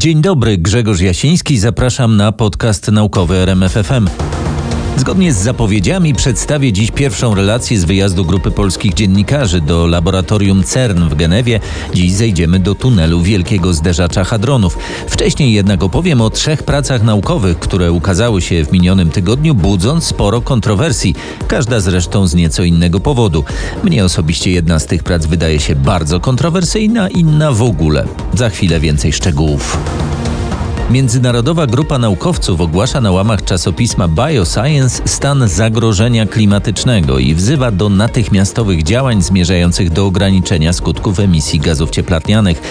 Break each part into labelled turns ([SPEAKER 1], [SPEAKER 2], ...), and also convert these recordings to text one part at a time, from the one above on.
[SPEAKER 1] Dzień dobry, Grzegorz Jasiński, zapraszam na podcast naukowy RMFFM. Zgodnie z zapowiedziami przedstawię dziś pierwszą relację z wyjazdu grupy polskich dziennikarzy do laboratorium CERN w Genewie. Dziś zejdziemy do tunelu wielkiego zderzacza hadronów. Wcześniej jednak opowiem o trzech pracach naukowych, które ukazały się w minionym tygodniu, budząc sporo kontrowersji. Każda zresztą z nieco innego powodu. Mnie osobiście jedna z tych prac wydaje się bardzo kontrowersyjna, inna w ogóle. Za chwilę więcej szczegółów. Międzynarodowa grupa naukowców ogłasza na łamach czasopisma Bioscience stan zagrożenia klimatycznego i wzywa do natychmiastowych działań zmierzających do ograniczenia skutków emisji gazów cieplarnianych.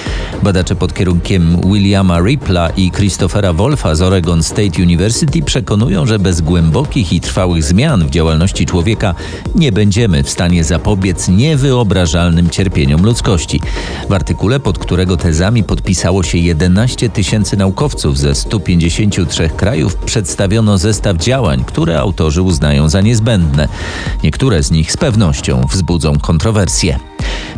[SPEAKER 1] Badacze pod kierunkiem Williama Rippla i Christophera Wolfa z Oregon State University przekonują, że bez głębokich i trwałych zmian w działalności człowieka nie będziemy w stanie zapobiec niewyobrażalnym cierpieniom ludzkości. W artykule, pod którego tezami podpisało się 11 tysięcy naukowców, ze 153 krajów przedstawiono zestaw działań, które autorzy uznają za niezbędne. Niektóre z nich z pewnością wzbudzą kontrowersje.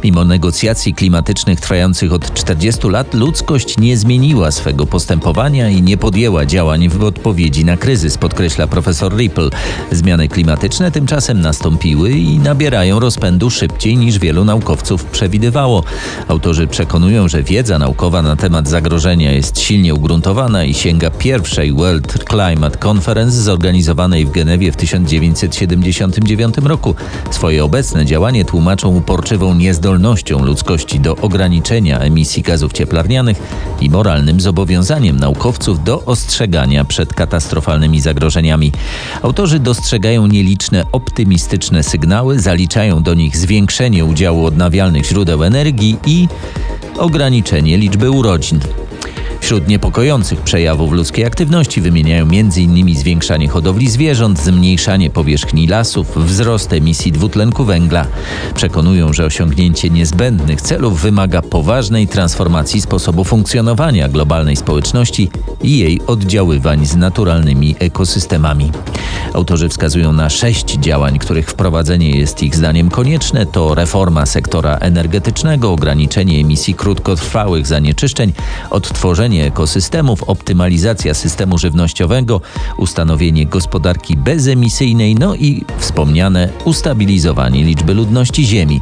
[SPEAKER 1] Mimo negocjacji klimatycznych trwających od 40 lat, ludzkość nie zmieniła swego postępowania i nie podjęła działań w odpowiedzi na kryzys, podkreśla profesor Ripple. Zmiany klimatyczne tymczasem nastąpiły i nabierają rozpędu szybciej niż wielu naukowców przewidywało. Autorzy przekonują, że wiedza naukowa na temat zagrożenia jest silnie ugruntowana i sięga pierwszej World Climate Conference zorganizowanej w Genewie w 1979 roku. Swoje obecne działanie tłumaczą uporczywą niezdolnością ludzkości do ograniczenia emisji gazów cieplarnianych i moralnym zobowiązaniem naukowców do ostrzegania przed katastrofalnymi zagrożeniami. Autorzy dostrzegają nieliczne optymistyczne sygnały, zaliczają do nich zwiększenie udziału odnawialnych źródeł energii i ograniczenie liczby urodzin. Wśród niepokojących przejawów ludzkiej aktywności wymieniają m.in. zwiększanie hodowli zwierząt, zmniejszanie powierzchni lasów, wzrost emisji dwutlenku węgla. Przekonują, że osiągnięcie niezbędnych celów wymaga poważnej transformacji sposobu funkcjonowania globalnej społeczności i jej oddziaływań z naturalnymi ekosystemami. Autorzy wskazują na sześć działań, których wprowadzenie jest ich zdaniem konieczne. To reforma sektora energetycznego, ograniczenie emisji krótkotrwałych zanieczyszczeń, odtworzenie ekosystemów, optymalizacja systemu żywnościowego, ustanowienie gospodarki bezemisyjnej, no i wspomniane ustabilizowanie liczby ludności Ziemi.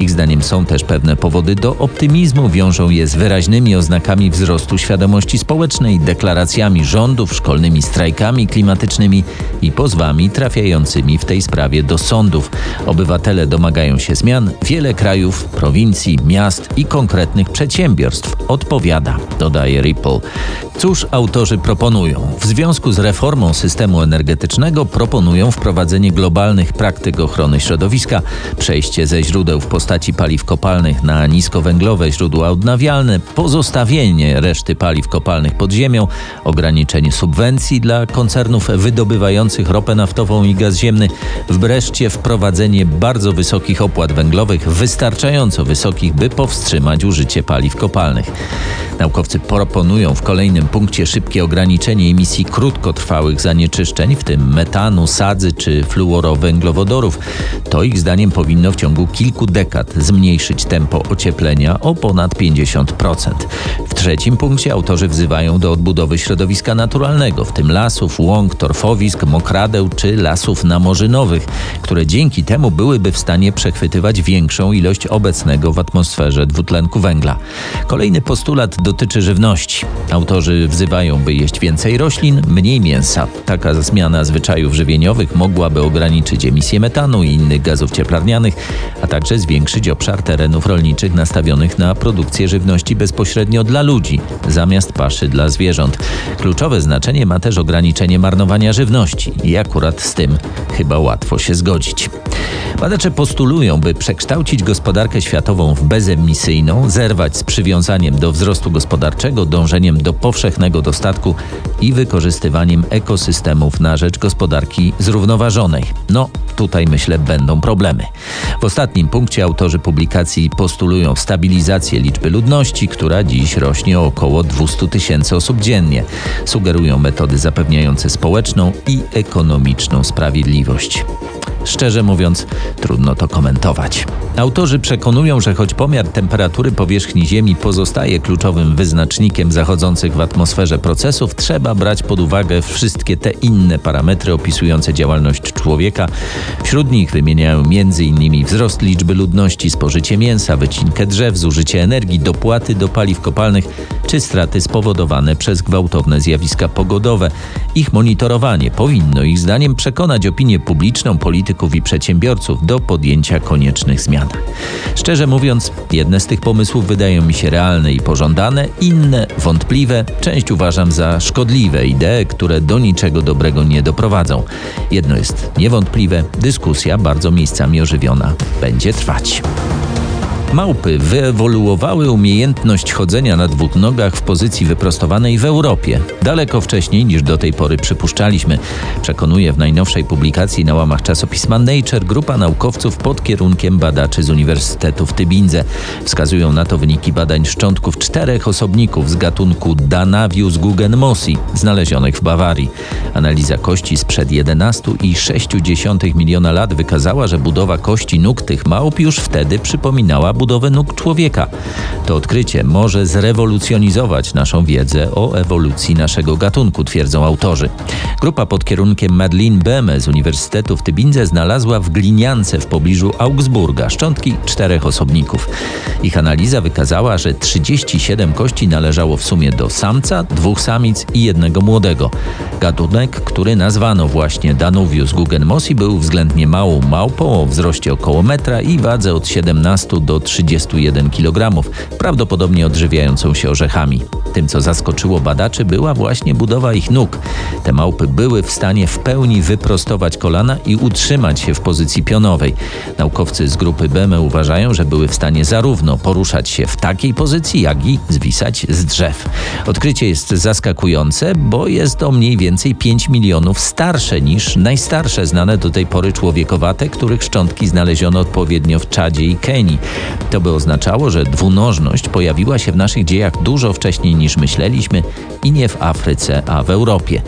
[SPEAKER 1] Ich zdaniem są też pewne powody do optymizmu, wiążą je z wyraźnymi oznakami wzrostu świadomości społecznej, deklaracjami rządów, szkolnymi strajkami klimatycznymi i pozwami trafiającymi w tej sprawie do sądów. Obywatele domagają się zmian, wiele krajów, prowincji, miast i konkretnych przedsiębiorstw odpowiada, dodaje Ripple. Cóż autorzy proponują? W związku z reformą systemu energetycznego proponują wprowadzenie globalnych praktyk ochrony środowiska, przejście ze źródeł w postaci paliw kopalnych na niskowęglowe źródła odnawialne, pozostawienie reszty paliw kopalnych pod ziemią, ograniczenie subwencji dla koncernów wydobywających ropę naftową i gaz ziemny, wreszcie wprowadzenie bardzo wysokich opłat węglowych, wystarczająco wysokich, by powstrzymać użycie paliw kopalnych. Naukowcy proponują w kolejnym punkcie szybkie ograniczenie emisji krótkotrwałych zanieczyszczeń, w tym metanu, sadzy czy fluorowęglowodorów. To ich zdaniem powinno w ciągu kilku dekad zmniejszyć tempo ocieplenia o ponad 50%. W trzecim punkcie autorzy wzywają do odbudowy środowiska naturalnego, w tym lasów, łąk, torfowisk, mokradeł czy lasów namorzynowych, które dzięki temu byłyby w stanie przechwytywać większą ilość obecnego w atmosferze dwutlenku węgla. Kolejny postulat dotyczy żywności. Autorzy wzywają, by jeść więcej roślin, mniej mięsa. Taka zmiana zwyczajów żywieniowych mogłaby ograniczyć emisję metanu i innych gazów cieplarnianych, a także zwiększyć obszar terenów rolniczych nastawionych na produkcję żywności bezpośrednio dla ludzi, zamiast paszy dla zwierząt. Kluczowe znaczenie ma też ograniczenie marnowania żywności i akurat z tym chyba łatwo się zgodzić. Badacze postulują, by przekształcić gospodarkę światową w bezemisyjną, zerwać z przywiązaniem do wzrostu gospodarczego, dążeniem do powszechnego dostatku i wykorzystywaniem ekosystemów na rzecz gospodarki zrównoważonej. No, tutaj myślę będą problemy. W ostatnim punkcie autorzy publikacji postulują stabilizację liczby ludności, która dziś rośnie o około 200 tysięcy osób dziennie. Sugerują metody zapewniające społeczną i ekonomiczną sprawiedliwość. Szczerze mówiąc, trudno to komentować. Autorzy przekonują, że choć pomiar temperatury powierzchni Ziemi pozostaje kluczowym wyznacznikiem zachodzących w atmosferze procesów, trzeba brać pod uwagę wszystkie te inne parametry opisujące działalność człowieka. Wśród nich wymieniają m.in. wzrost liczby ludności, spożycie mięsa, wycinkę drzew, zużycie energii, dopłaty do paliw kopalnych czy straty spowodowane przez gwałtowne zjawiska pogodowe. Ich monitorowanie powinno ich zdaniem przekonać opinię publiczną, polityków i przedsiębiorców do podjęcia koniecznych zmian. Szczerze mówiąc, jedne z tych pomysłów wydają mi się realne i pożądane, inne wątpliwe, część uważam za szkodliwe idee, które do niczego dobrego nie doprowadzą. Jedno jest niewątpliwe, dyskusja bardzo miejscami ożywiona będzie trwać. Małpy wyewoluowały umiejętność chodzenia na dwóch nogach w pozycji wyprostowanej w Europie, daleko wcześniej niż do tej pory przypuszczaliśmy, przekonuje w najnowszej publikacji na łamach czasopisma Nature grupa naukowców pod kierunkiem badaczy z Uniwersytetu w Tybindze. Wskazują na to wyniki badań szczątków czterech osobników z gatunku Danavius guggenmossi, znalezionych w Bawarii. Analiza kości sprzed 11,6 miliona lat wykazała, że budowa kości nóg tych małp już wtedy przypominała budowę nóg człowieka. To odkrycie może zrewolucjonizować naszą wiedzę o ewolucji naszego gatunku, twierdzą autorzy. Grupa pod kierunkiem Madeleine Beme z Uniwersytetu w Tybindze znalazła w gliniance w pobliżu Augsburga szczątki czterech osobników. Ich analiza wykazała, że 37 kości należało w sumie do samca, dwóch samic i jednego młodego. Gatunek, który nazwano właśnie Danuvius guggenmossi, był względnie małą małpą o wzroście około metra i wadze od 17 do 31 kg, prawdopodobnie odżywiającą się orzechami. Tym, co zaskoczyło badaczy, była właśnie budowa ich nóg. Te małpy były w stanie w pełni wyprostować kolana i utrzymać się w pozycji pionowej. Naukowcy z grupy BEME uważają, że były w stanie zarówno poruszać się w takiej pozycji, jak i zwisać z drzew. Odkrycie jest zaskakujące, bo jest o mniej więcej 5 milionów starsze niż najstarsze znane do tej pory człowiekowate, których szczątki znaleziono odpowiednio w Czadzie i Kenii. To by oznaczało, że dwunożność pojawiła się w naszych dziejach dużo wcześniej niż myśleliśmy i nie w Afryce, a w Europie.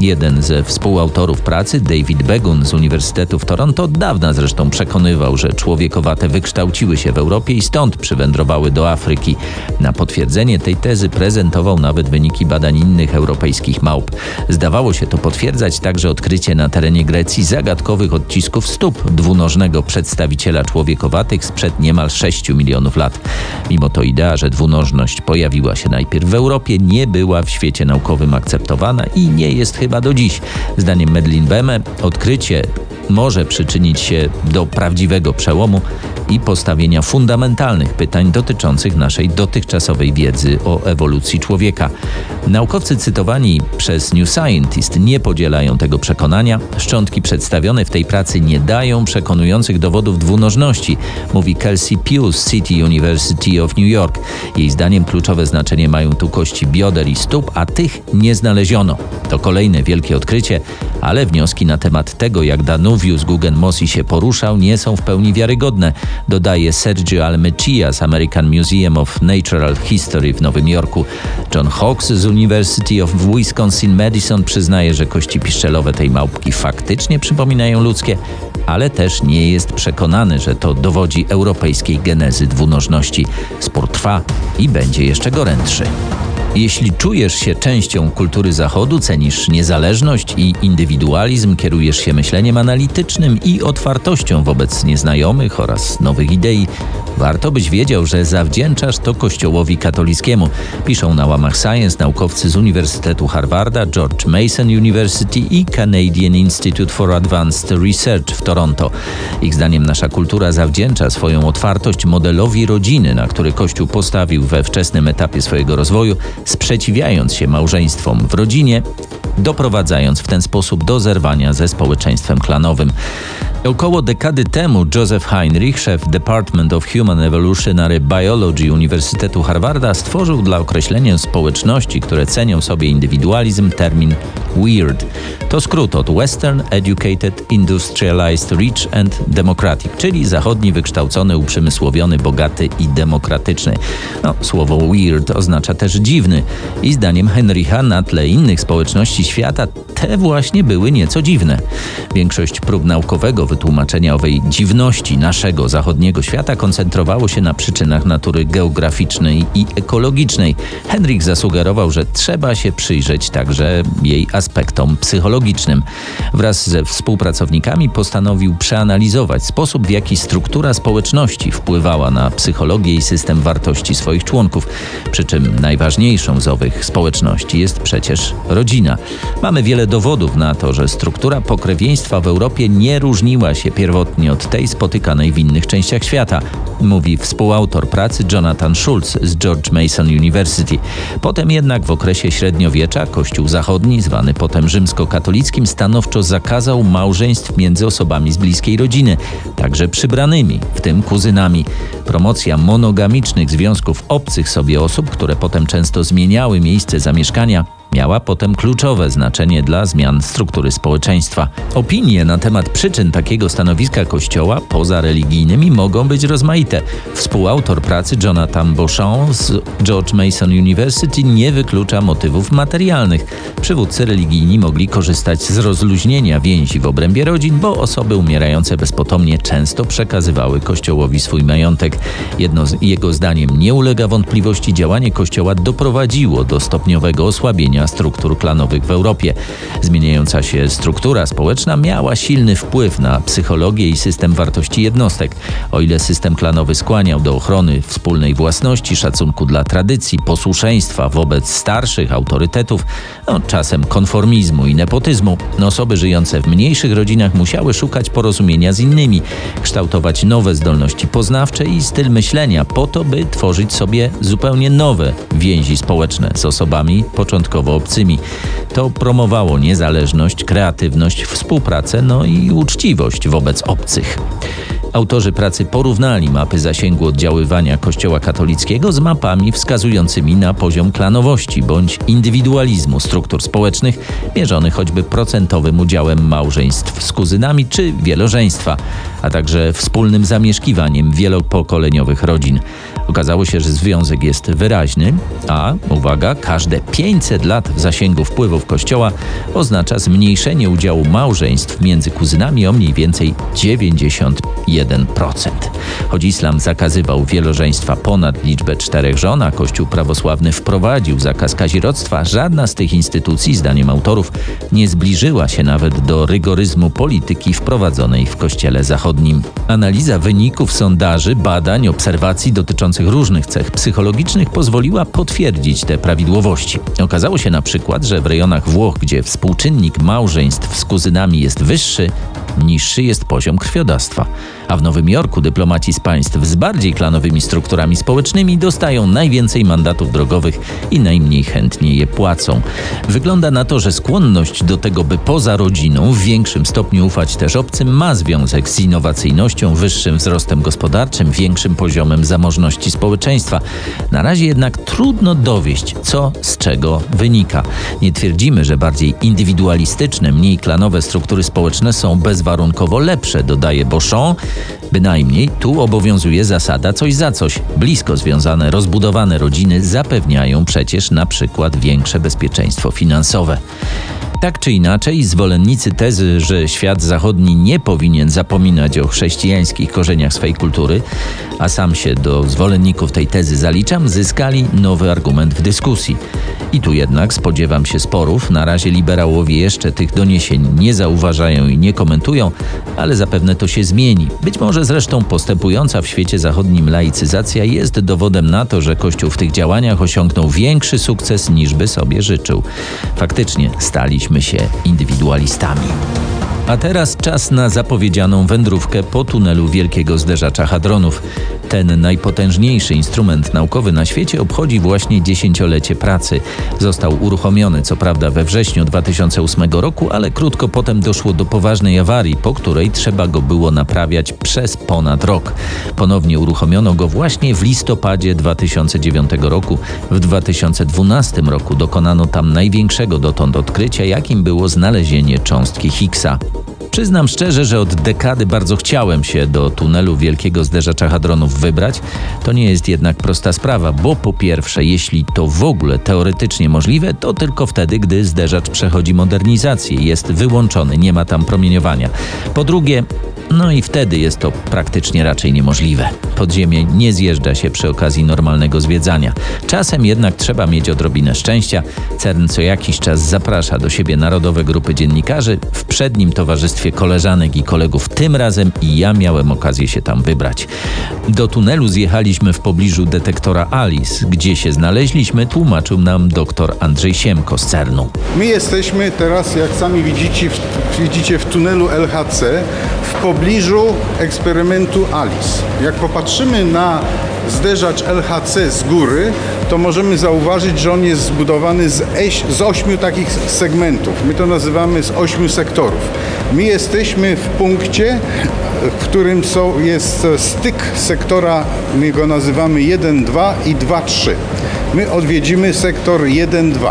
[SPEAKER 1] Jeden ze współautorów pracy, David Begun z Uniwersytetu w Toronto, od dawna zresztą przekonywał, że człowiekowate wykształciły się w Europie i stąd przywędrowały do Afryki. Na potwierdzenie tej tezy prezentował nawet wyniki badań innych europejskich małp. Zdawało się to potwierdzać także odkrycie na terenie Grecji zagadkowych odcisków stóp dwunożnego przedstawiciela człowiekowatych sprzed niemal 6 milionów lat. Mimo to idea, że dwunożność pojawiła się najpierw w Europie, nie była w świecie naukowym akceptowana i nie jest chyba do dziś. Zdaniem Medlin Beme odkrycie może przyczynić się do prawdziwego przełomu i postawienia fundamentalnych pytań dotyczących naszej dotychczasowej wiedzy o ewolucji człowieka. Naukowcy cytowani przez New Scientist nie podzielają tego przekonania. Szczątki przedstawione w tej pracy nie dają przekonujących dowodów dwunożności, mówi Kelsey Pugh City University of New York. Jej zdaniem kluczowe znaczenie mają tu kości bioder i stóp, a tych nie znaleziono. To kolejne wielkie odkrycie, ale wnioski na temat tego, jak Danuvius Guggenmossi się poruszał, nie są w pełni wiarygodne, dodaje Sergio Almechia z American Museum of Natural History w Nowym Jorku. John Hawks z University of Wisconsin-Madison przyznaje, że kości piszczelowe tej małpki faktycznie przypominają ludzkie, ale też nie jest przekonany, że to dowodzi europejskiej genezy dwunożności. Spór trwa i będzie jeszcze gorętszy. Jeśli czujesz się częścią kultury Zachodu, cenisz niezależność i indywidualizm, kierujesz się myśleniem analitycznym i otwartością wobec nieznajomych oraz nowych idei, warto byś wiedział, że zawdzięczasz to Kościołowi katolickiemu. Piszą na łamach Science naukowcy z Uniwersytetu Harvarda, George Mason University i Canadian Institute for Advanced Research w Toronto. Ich zdaniem nasza kultura zawdzięcza swoją otwartość modelowi rodziny, na który Kościół postawił we wczesnym etapie swojego rozwoju, sprzeciwiając się małżeństwom w rodzinie, doprowadzając w ten sposób do zerwania ze społeczeństwem klanowym. Około dekady temu Joseph Heinrich, szef Department of Human Evolutionary Biology Uniwersytetu Harvarda, stworzył dla określenia społeczności, które cenią sobie indywidualizm, termin WEIRD. To skrót od Western Educated, Industrialized, Rich and Democratic, czyli zachodni, wykształcony, uprzemysłowiony, bogaty i demokratyczny. No, słowo weird oznacza też dziwny i zdaniem Heinricha na tle innych społeczności świata te właśnie były nieco dziwne. Większość prób naukowego wytłumaczenia owej dziwności naszego zachodniego świata koncentrowało się na przyczynach natury geograficznej i ekologicznej. Henrik zasugerował, że trzeba się przyjrzeć także jej aspektom psychologicznym. Wraz ze współpracownikami postanowił przeanalizować sposób, w jaki struktura społeczności wpływała na psychologię i system wartości swoich członków. Przy czym najważniejszą z owych społeczności jest przecież rodzina. Mamy wiele dowodów na to, że struktura pokrewieństwa w Europie nie różniła się pierwotnie od tej spotykanej w innych częściach świata, mówi współautor pracy Jonathan Schulz z George Mason University. Potem jednak w okresie średniowiecza Kościół Zachodni, zwany potem rzymskokatolickim, stanowczo zakazał małżeństw między osobami z bliskiej rodziny, także przybranymi, w tym kuzynami. Promocja monogamicznych związków obcych sobie osób, które potem często zmieniały miejsce zamieszkania, miała potem kluczowe znaczenie dla zmian struktury społeczeństwa. Opinie na temat przyczyn takiego stanowiska Kościoła poza religijnymi mogą być rozmaite. Współautor pracy Jonathan Beauchamp z George Mason University nie wyklucza motywów materialnych. Przywódcy religijni mogli korzystać z rozluźnienia więzi w obrębie rodzin, bo osoby umierające bezpotomnie często przekazywały Kościołowi swój majątek. Jedno z jego zdaniem nie ulega wątpliwości działanie Kościoła doprowadziło do stopniowego osłabienia struktur klanowych w Europie. Zmieniająca się struktura społeczna miała silny wpływ na psychologię i system wartości jednostek. O ile system klanowy skłaniał do ochrony wspólnej własności, szacunku dla tradycji, posłuszeństwa wobec starszych autorytetów, no, czasem konformizmu i nepotyzmu, osoby żyjące w mniejszych rodzinach musiały szukać porozumienia z innymi, kształtować nowe zdolności poznawcze i styl myślenia po to, by tworzyć sobie zupełnie nowe więzi społeczne z osobami początkowo obcymi. To promowało niezależność, kreatywność, współpracę, no i uczciwość wobec obcych. Autorzy pracy porównali mapy zasięgu oddziaływania Kościoła katolickiego z mapami wskazującymi na poziom klanowości bądź indywidualizmu struktur społecznych, mierzony choćby procentowym udziałem małżeństw z kuzynami czy wielożeństwa, a także wspólnym zamieszkiwaniem wielopokoleniowych rodzin. Okazało się, że związek jest wyraźny, a uwaga, każde 500 lat w zasięgu wpływów Kościoła oznacza zmniejszenie udziału małżeństw między kuzynami o mniej więcej 91%. Choć islam zakazywał wielożeństwa ponad liczbę czterech żon, a Kościół prawosławny wprowadził zakaz kazirodztwa, żadna z tych instytucji, zdaniem autorów, nie zbliżyła się nawet do rygoryzmu polityki wprowadzonej w Kościele Zachodnim. Analiza wyników sondaży, badań, obserwacji dotyczących różnych cech psychologicznych pozwoliła potwierdzić te prawidłowości. Okazało się na przykład, że w rejonach Włoch, gdzie współczynnik małżeństw z kuzynami jest wyższy, niższy jest poziom krwiodawstwa. A w Nowym Jorku dyplomaci z państw z bardziej klanowymi strukturami społecznymi dostają najwięcej mandatów drogowych i najmniej chętnie je płacą. Wygląda na to, że skłonność do tego, by poza rodziną w większym stopniu ufać też obcym, ma związek z innowacyjnością, wyższym wzrostem gospodarczym, większym poziomem zamożności społeczeństwa. Na razie jednak trudno dowieść, co z czego wynika. Nie twierdzimy, że bardziej indywidualistyczne, mniej klanowe struktury społeczne są bezwarunkowo lepsze, dodaje Beauchamp. Bynajmniej tu obowiązuje zasada coś za coś. Blisko związane, rozbudowane rodziny zapewniają przecież na przykład większe bezpieczeństwo finansowe. Tak czy inaczej, zwolennicy tezy, że świat zachodni nie powinien zapominać o chrześcijańskich korzeniach swej kultury, a sam się do zwolenników tej tezy zaliczam, zyskali nowy argument w dyskusji. I tu jednak spodziewam się sporów. Na razie liberałowie jeszcze tych doniesień nie zauważają i nie komentują, ale zapewne to się zmieni. Być może zresztą postępująca w świecie zachodnim laicyzacja jest dowodem na to, że Kościół w tych działaniach osiągnął większy sukces niż by sobie życzył. Faktycznie staliśmy się indywidualistami. A teraz czas na zapowiedzianą wędrówkę po tunelu Wielkiego Zderzacza Hadronów. Ten najpotężniejszy instrument naukowy na świecie obchodzi właśnie dziesięciolecie pracy. Został uruchomiony co prawda we wrześniu 2008 roku, ale krótko potem doszło do poważnej awarii, po której trzeba go było naprawiać przez ponad rok. Ponownie uruchomiono go właśnie w listopadzie 2009 roku. W 2012 roku dokonano tam największego dotąd odkrycia, jakim było znalezienie cząstki Higgsa. Przyznam szczerze, że od dekady bardzo chciałem się do tunelu wielkiego zderzacza hadronów wybrać. To nie jest jednak prosta sprawa, bo po pierwsze, jeśli to w ogóle teoretycznie możliwe, to tylko wtedy, gdy zderzacz przechodzi modernizację, jest wyłączony, nie ma tam promieniowania. Po drugie, no i wtedy jest to praktycznie raczej niemożliwe. Podziemie nie zjeżdża się przy okazji normalnego zwiedzania. Czasem jednak trzeba mieć odrobinę szczęścia. CERN co jakiś czas zaprasza do siebie narodowe grupy dziennikarzy w przednim towarzystwie koleżanek i kolegów. Tym razem i ja miałem okazję się tam wybrać. Do tunelu zjechaliśmy w pobliżu detektora ALICE. Gdzie się znaleźliśmy, tłumaczył nam dr Andrzej Siemko z CERN-u.
[SPEAKER 2] My jesteśmy teraz, jak sami widzicie, w, widzicie w tunelu LHC w pobliżu eksperymentu ALICE. Jak popatrzymy na zderzacz LHC z góry, to możemy zauważyć, że on jest zbudowany z, eś, z ośmiu takich segmentów. My to nazywamy z ośmiu sektorów. My jesteśmy w punkcie, w którym są, jest styk sektora, my go nazywamy 1-2 i 2-3. My odwiedzimy sektor 1-2.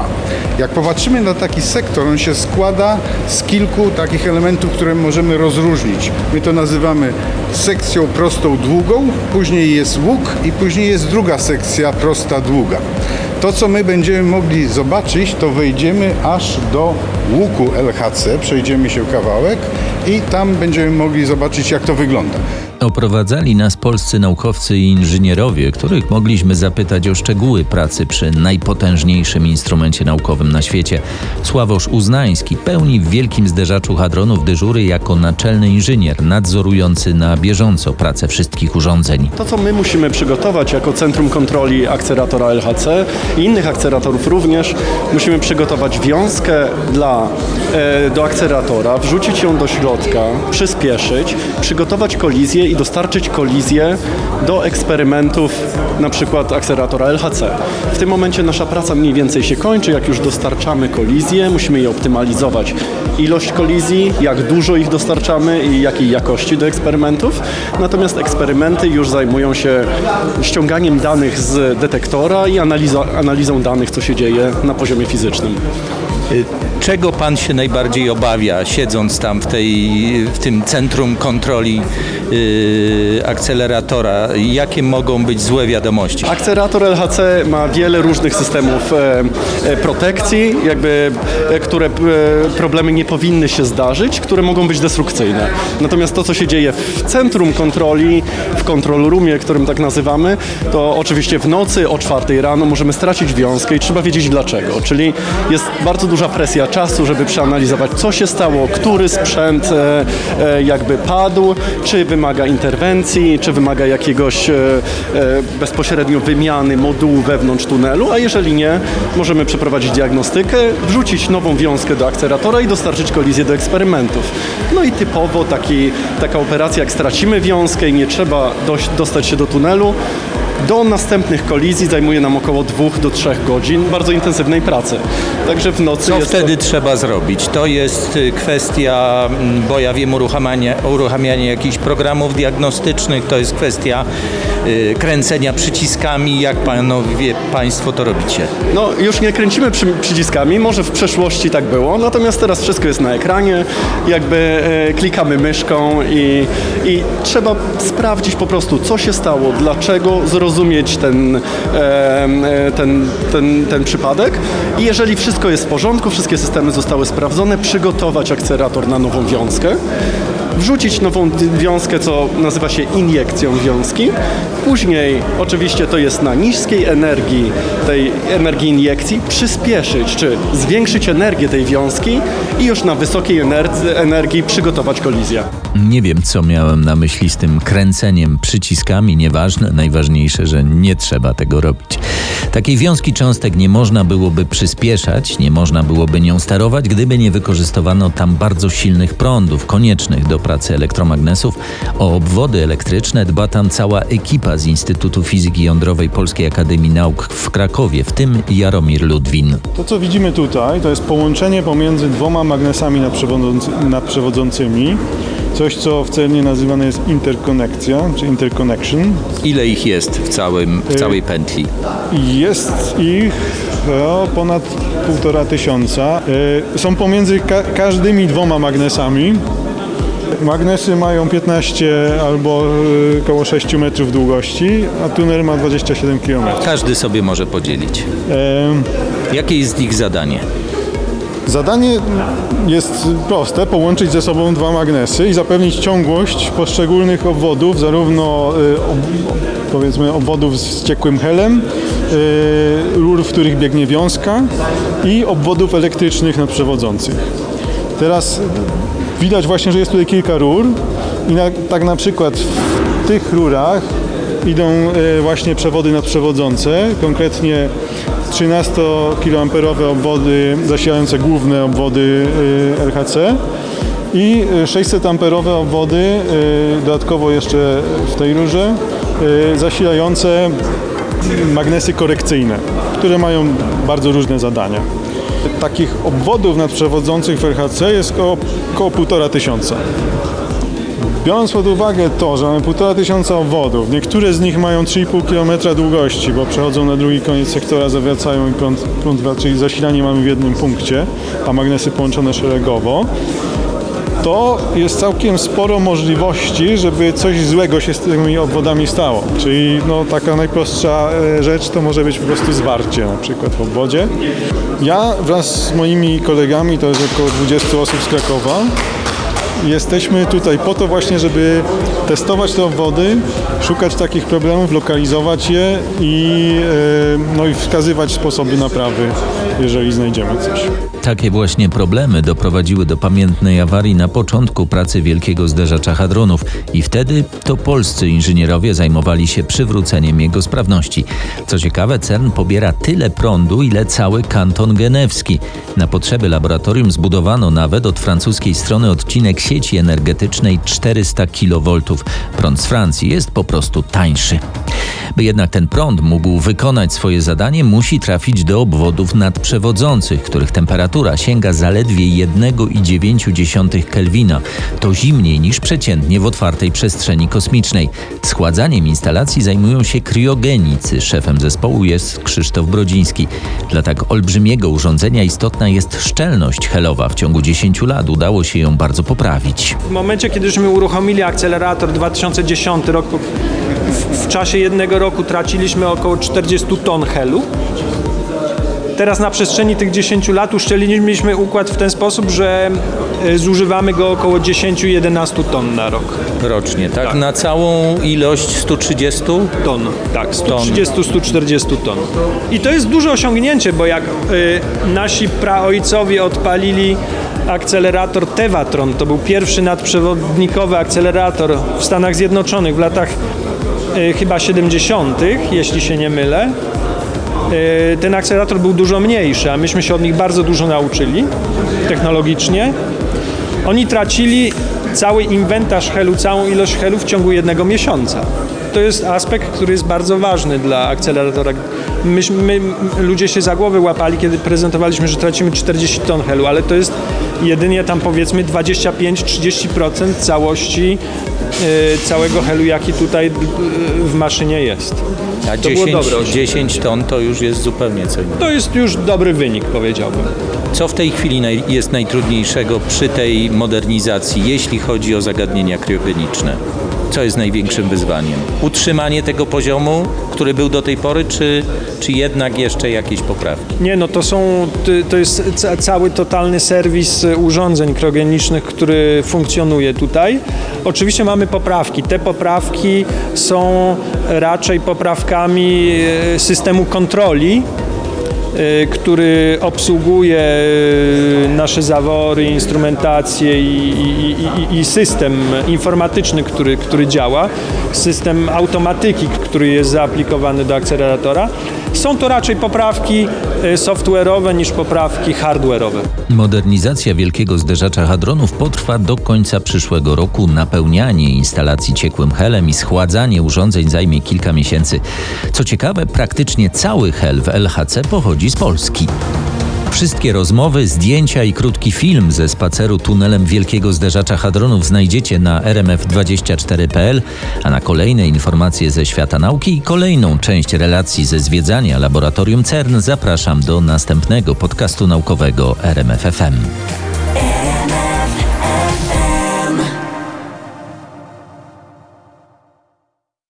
[SPEAKER 2] Jak popatrzymy na taki sektor, on się składa z kilku takich elementów, które możemy rozróżnić. My to nazywamy sekcją prostą długą, później jest łuk i później jest druga sekcja prosta długa. To, co my będziemy mogli zobaczyć, to wejdziemy aż do łuku LHC, przejdziemy się kawałek i tam będziemy mogli zobaczyć, jak to wygląda.
[SPEAKER 1] Oprowadzali nas polscy naukowcy i inżynierowie, których mogliśmy zapytać o szczegóły pracy przy najpotężniejszym instrumencie naukowym na świecie. Sławosz Uznański pełni w wielkim zderzaczu hadronów dyżury jako naczelny inżynier nadzorujący na bieżąco pracę wszystkich urządzeń.
[SPEAKER 3] To, co my musimy przygotować jako Centrum Kontroli Akceleratora LHC i innych akceleratorów również, musimy przygotować wiązkę dla, e, do akceleratora, wrzucić ją do środka, przyspieszyć, przygotować kolizję i dostarczyć kolizję do eksperymentów na przykład akceleratora LHC. W tym momencie nasza praca mniej więcej się kończy, jak już dostarczamy kolizję, musimy je optymalizować. Ilość kolizji, jak dużo ich dostarczamy i jakiej jakości do eksperymentów. Natomiast eksperymenty już zajmują się ściąganiem danych z detektora i analiza, analizą danych, co się dzieje na poziomie fizycznym.
[SPEAKER 1] Czego pan się najbardziej obawia, siedząc tam w, tej, w tym centrum kontroli yy, akceleratora? Jakie mogą być złe wiadomości?
[SPEAKER 3] Akcelerator LHC ma wiele różnych systemów e, e, protekcji, jakby, e, które e, problemy nie powinny się zdarzyć, które mogą być destrukcyjne. Natomiast to, co się dzieje w centrum kontroli, w control roomie, którym tak nazywamy, to oczywiście w nocy o czwartej rano możemy stracić wiązkę i trzeba wiedzieć dlaczego. Czyli jest bardzo duża presja czasu, żeby przeanalizować, co się stało, który sprzęt e, e, jakby padł, czy wymaga interwencji, czy wymaga jakiegoś e, bezpośrednio wymiany modułu wewnątrz tunelu, a jeżeli nie, możemy przeprowadzić diagnostykę, wrzucić nową wiązkę do akceleratora i dostarczyć kolizję do eksperymentów. No i typowo taki, taka operacja, jak stracimy wiązkę i nie trzeba dość, dostać się do tunelu, do następnych kolizji zajmuje nam około 2 do 3 godzin bardzo intensywnej pracy. Także w nocy
[SPEAKER 1] Co wtedy
[SPEAKER 3] to...
[SPEAKER 1] trzeba zrobić? To jest y, kwestia, mm, bo ja wiem, uruchamiania, uruchamiania jakichś programów diagnostycznych, to jest kwestia y, kręcenia przyciskami. Jak panowie, państwo to robicie?
[SPEAKER 3] No, już nie kręcimy przy, przyciskami, może w przeszłości tak było, natomiast teraz wszystko jest na ekranie, jakby e, klikamy myszką i, i trzeba sprawdzić po prostu, co się stało, dlaczego, zrozumieć ten, e, ten, ten, ten przypadek. I jeżeli wszystko jest w porządku, wszystkie systemy zostały sprawdzone, przygotować akcelerator na nową wiązkę, wrzucić nową wiązkę, co nazywa się iniekcją wiązki. Później oczywiście to jest na niskiej energii tej energii iniekcji przyspieszyć, czy zwiększyć energię tej wiązki i już na wysokiej energii, przygotować kolizję.
[SPEAKER 1] Nie wiem, co miałem na myśli z tym kręceniem przyciskami, nieważne, najważniejsze, że nie trzeba tego robić. Takiej wiązki cząstek nie można byłoby przyspieszać, nie można byłoby nią sterować, gdyby nie wykorzystywano tam bardzo silnych prądów koniecznych do pracy elektromagnesów. O obwody elektryczne dba tam cała ekipa z Instytutu Fizyki Jądrowej Polskiej Akademii Nauk w Krakowie, w tym Jaromir Ludwin.
[SPEAKER 4] To, co widzimy tutaj, to jest połączenie pomiędzy dwoma magnesami naprzewodzący, naprzewodzącymi. Coś, co w celnie nazywane jest interkonekcja, czy interconnection.
[SPEAKER 1] Ile ich jest w, całym, w całej pętli?
[SPEAKER 4] Jest ich o, ponad półtora tysiąca. Y, Są pomiędzy ka- każdymi dwoma magnesami Magnesy mają 15 albo y, około 6 metrów długości, a tunel ma 27 km.
[SPEAKER 1] Każdy sobie może podzielić. Jakie jest ich zadanie?
[SPEAKER 4] Zadanie jest proste, połączyć ze sobą dwa magnesy i zapewnić ciągłość poszczególnych obwodów, zarówno y, powiedzmy obwodów z ciekłym helem, y, rur, w których biegnie wiązka i obwodów elektrycznych nadprzewodzących. Teraz widać właśnie, że jest tutaj kilka rur i na, tak na przykład w tych rurach idą y, właśnie przewody nadprzewodzące, konkretnie 13 kA obwody zasilające główne obwody y, LHC i 600 amperowe obwody, dodatkowo jeszcze w tej rurze, zasilające magnesy korekcyjne, które mają bardzo różne zadania. Takich obwodów nadprzewodzących w LHC jest około, około 1,5 tysiąca. Biorąc pod uwagę to, że mamy 1,5 tysiąca obwodów, niektóre z nich mają 3,5 km długości, bo przechodzą na drugi koniec sektora, zawracają i prąd, prąd czyli zasilanie mamy w jednym punkcie, a magnesy połączone szeregowo, to jest całkiem sporo możliwości, żeby coś złego się z tymi obwodami stało. Czyli no, taka najprostsza e, rzecz to może być po prostu zwarcie na przykład w obwodzie. Ja wraz z moimi kolegami, to jest około 20 osób z Krakowa, Jesteśmy tutaj po to właśnie, żeby testować te obwody, szukać takich problemów, lokalizować je i, e, no i wskazywać sposoby naprawy, jeżeli znajdziemy coś.
[SPEAKER 1] Takie właśnie problemy doprowadziły do pamiętnej awarii na początku pracy wielkiego zderzacza hadronów i wtedy to polscy inżynierowie zajmowali się przywróceniem jego sprawności. Co ciekawe, CERN pobiera tyle prądu, ile cały kanton genewski. Na potrzeby laboratorium zbudowano nawet od francuskiej strony odcinek sieci energetycznej 400 kV. Prąd z Francji jest po prostu tańszy. By jednak ten prąd mógł wykonać swoje zadanie, musi trafić do obwodów nadprzewodzących, których temperatura sięga zaledwie 1,9 Kelwina. To zimniej niż przeciętnie w otwartej przestrzeni kosmicznej. Schładzaniem instalacji zajmują się kriogenicy. Szefem zespołu jest Krzysztof Brodziński. Dla tak olbrzymiego urządzenia istotna jest szczelność helowa. W ciągu 10 lat udało się ją bardzo poprawić.
[SPEAKER 5] W momencie, kiedyśmy uruchomili akcelerator 2010 rok, w, w czasie jednego roku traciliśmy około 40 ton helu. Teraz na przestrzeni tych 10 lat uszczelniliśmy układ w ten sposób, że e, zużywamy go około 10-11 ton na rok.
[SPEAKER 1] Rocznie, tak? tak? Na całą ilość 130
[SPEAKER 5] ton? Tak, 130-140 ton. I to jest duże osiągnięcie, bo jak y, nasi praojcowie odpalili akcelerator Tevatron, to był pierwszy nadprzewodnikowy akcelerator w Stanach Zjednoczonych w latach chyba 70., jeśli się nie mylę E, ten akcelerator był dużo mniejszy, a myśmy się od nich bardzo dużo nauczyli technologicznie. Oni tracili cały inwentarz helu, całą ilość helu w ciągu jednego miesiąca. To jest aspekt, który jest bardzo ważny dla akceleratora. My, my, ludzie się za głowę łapali, kiedy prezentowaliśmy, że tracimy 40 ton helu, ale to jest jedynie tam powiedzmy 25-30% całości całego helu, jaki tutaj y, w maszynie jest.
[SPEAKER 1] A 10, 10 ton to już jest zupełnie co innego.
[SPEAKER 5] To jest już dobry wynik, powiedziałbym.
[SPEAKER 1] Co w tej chwili naj, jest najtrudniejszego przy tej modernizacji, jeśli chodzi o zagadnienia kriogeniczne? Co jest największym wyzwaniem? Utrzymanie tego poziomu, który był do tej pory, czy, czy jednak jeszcze jakieś poprawki?
[SPEAKER 5] Nie, no to są, to jest cały totalny serwis urządzeń kriogenicznych, który funkcjonuje tutaj. Oczywiście mamy poprawki. Te poprawki są raczej poprawkami e, systemu kontroli, Y, który obsługuje y, nasze zawory, instrumentację i, i, i, system informatyczny, który, który działa, system automatyki, który jest zaaplikowany do akceleratora. Są to raczej poprawki y, software'owe niż poprawki hardware'owe.
[SPEAKER 1] Modernizacja wielkiego zderzacza hadronów potrwa do końca przyszłego roku. Napełnianie instalacji ciekłym helem i schładzanie urządzeń zajmie kilka miesięcy. Co ciekawe, praktycznie cały hel w LHC pochodzi z Polski. Wszystkie rozmowy, zdjęcia i krótki film ze spaceru tunelem Wielkiego Zderzacza Hadronów znajdziecie na rmf24.pl, a na kolejne informacje ze świata nauki i kolejną część relacji ze zwiedzania laboratorium CERN zapraszam do następnego podcastu naukowego RMFFM.